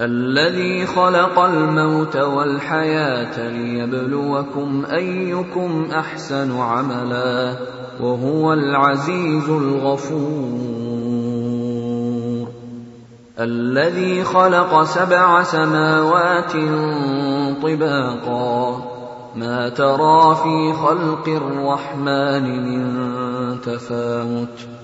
الذي خلق الموت والحياة ليبلوكم أيكم أحسن عملا وهو العزيز الغفور. الذي خلق سبع سماوات طباقا. ما ترى في خلق الرحمن من تفاوت.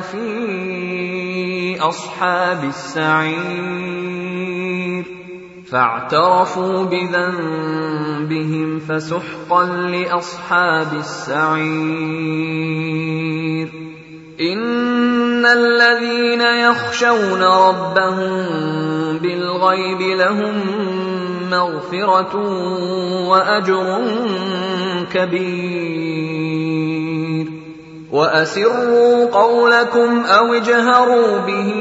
في أصحاب السعير. فاعترفوا بذنبهم فسحقا لأصحاب السعير. إن الذين يخشون ربهم بالغيب لهم مغفرة وأجر كبير. وأسروا قولكم أو اجهروا به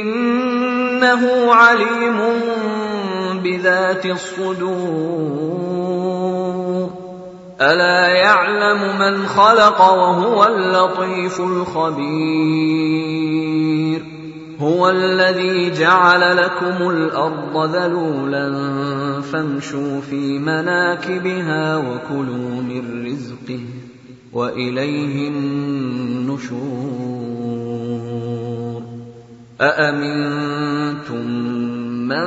إنه عليم بذات الصدور. ألا يعلم من خلق وهو اللطيف الخبير. هو الذي جعل لكم الأرض ذلولا فامشوا في مناكبها وكلوا من رزقه. وإليه النشور. أأمنتم من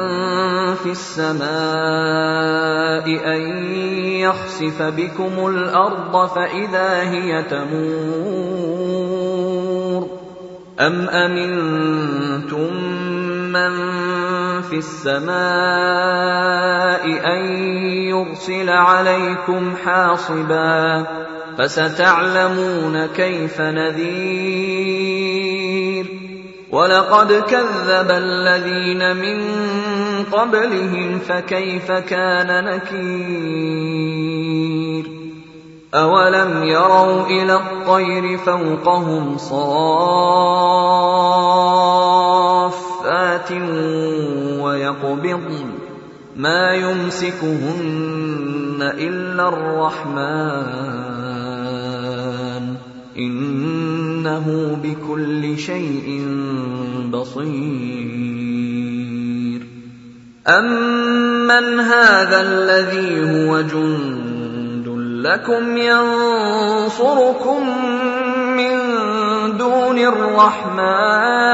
في السماء أن يخسف بكم الأرض فإذا هي تمور؟ أم أمنتم من في السماء ان يرسل عليكم حاصبا فستعلمون كيف نذير ولقد كذب الذين من قبلهم فكيف كان نكير اولم يروا إلى الطير فوقهم صافات ويقبضن ما يمسكهن الا الرحمن انه بكل شيء بصير امن هذا الذي هو جند لكم ينصركم من دون الرحمن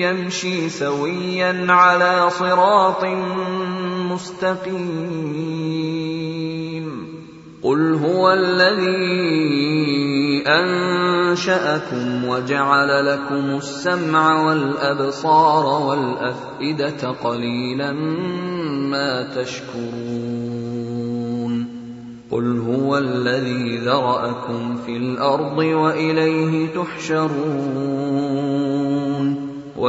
يمشي سويا على صراط مستقيم. قل هو الذي أنشأكم وجعل لكم السمع والأبصار والأفئدة قليلا ما تشكرون. قل هو الذي ذرأكم في الأرض وإليه تحشرون.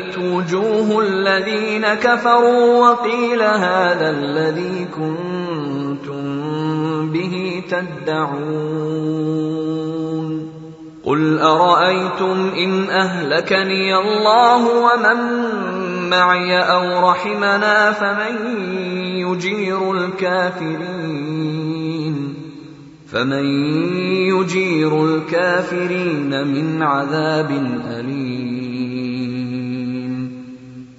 سيئت وجوه الذين كفروا وقيل هذا الذي كنتم به تدعون قل أرأيتم إن أهلكني الله ومن معي أو رحمنا فمن يجير الكافرين فمن يجير الكافرين من عذاب أليم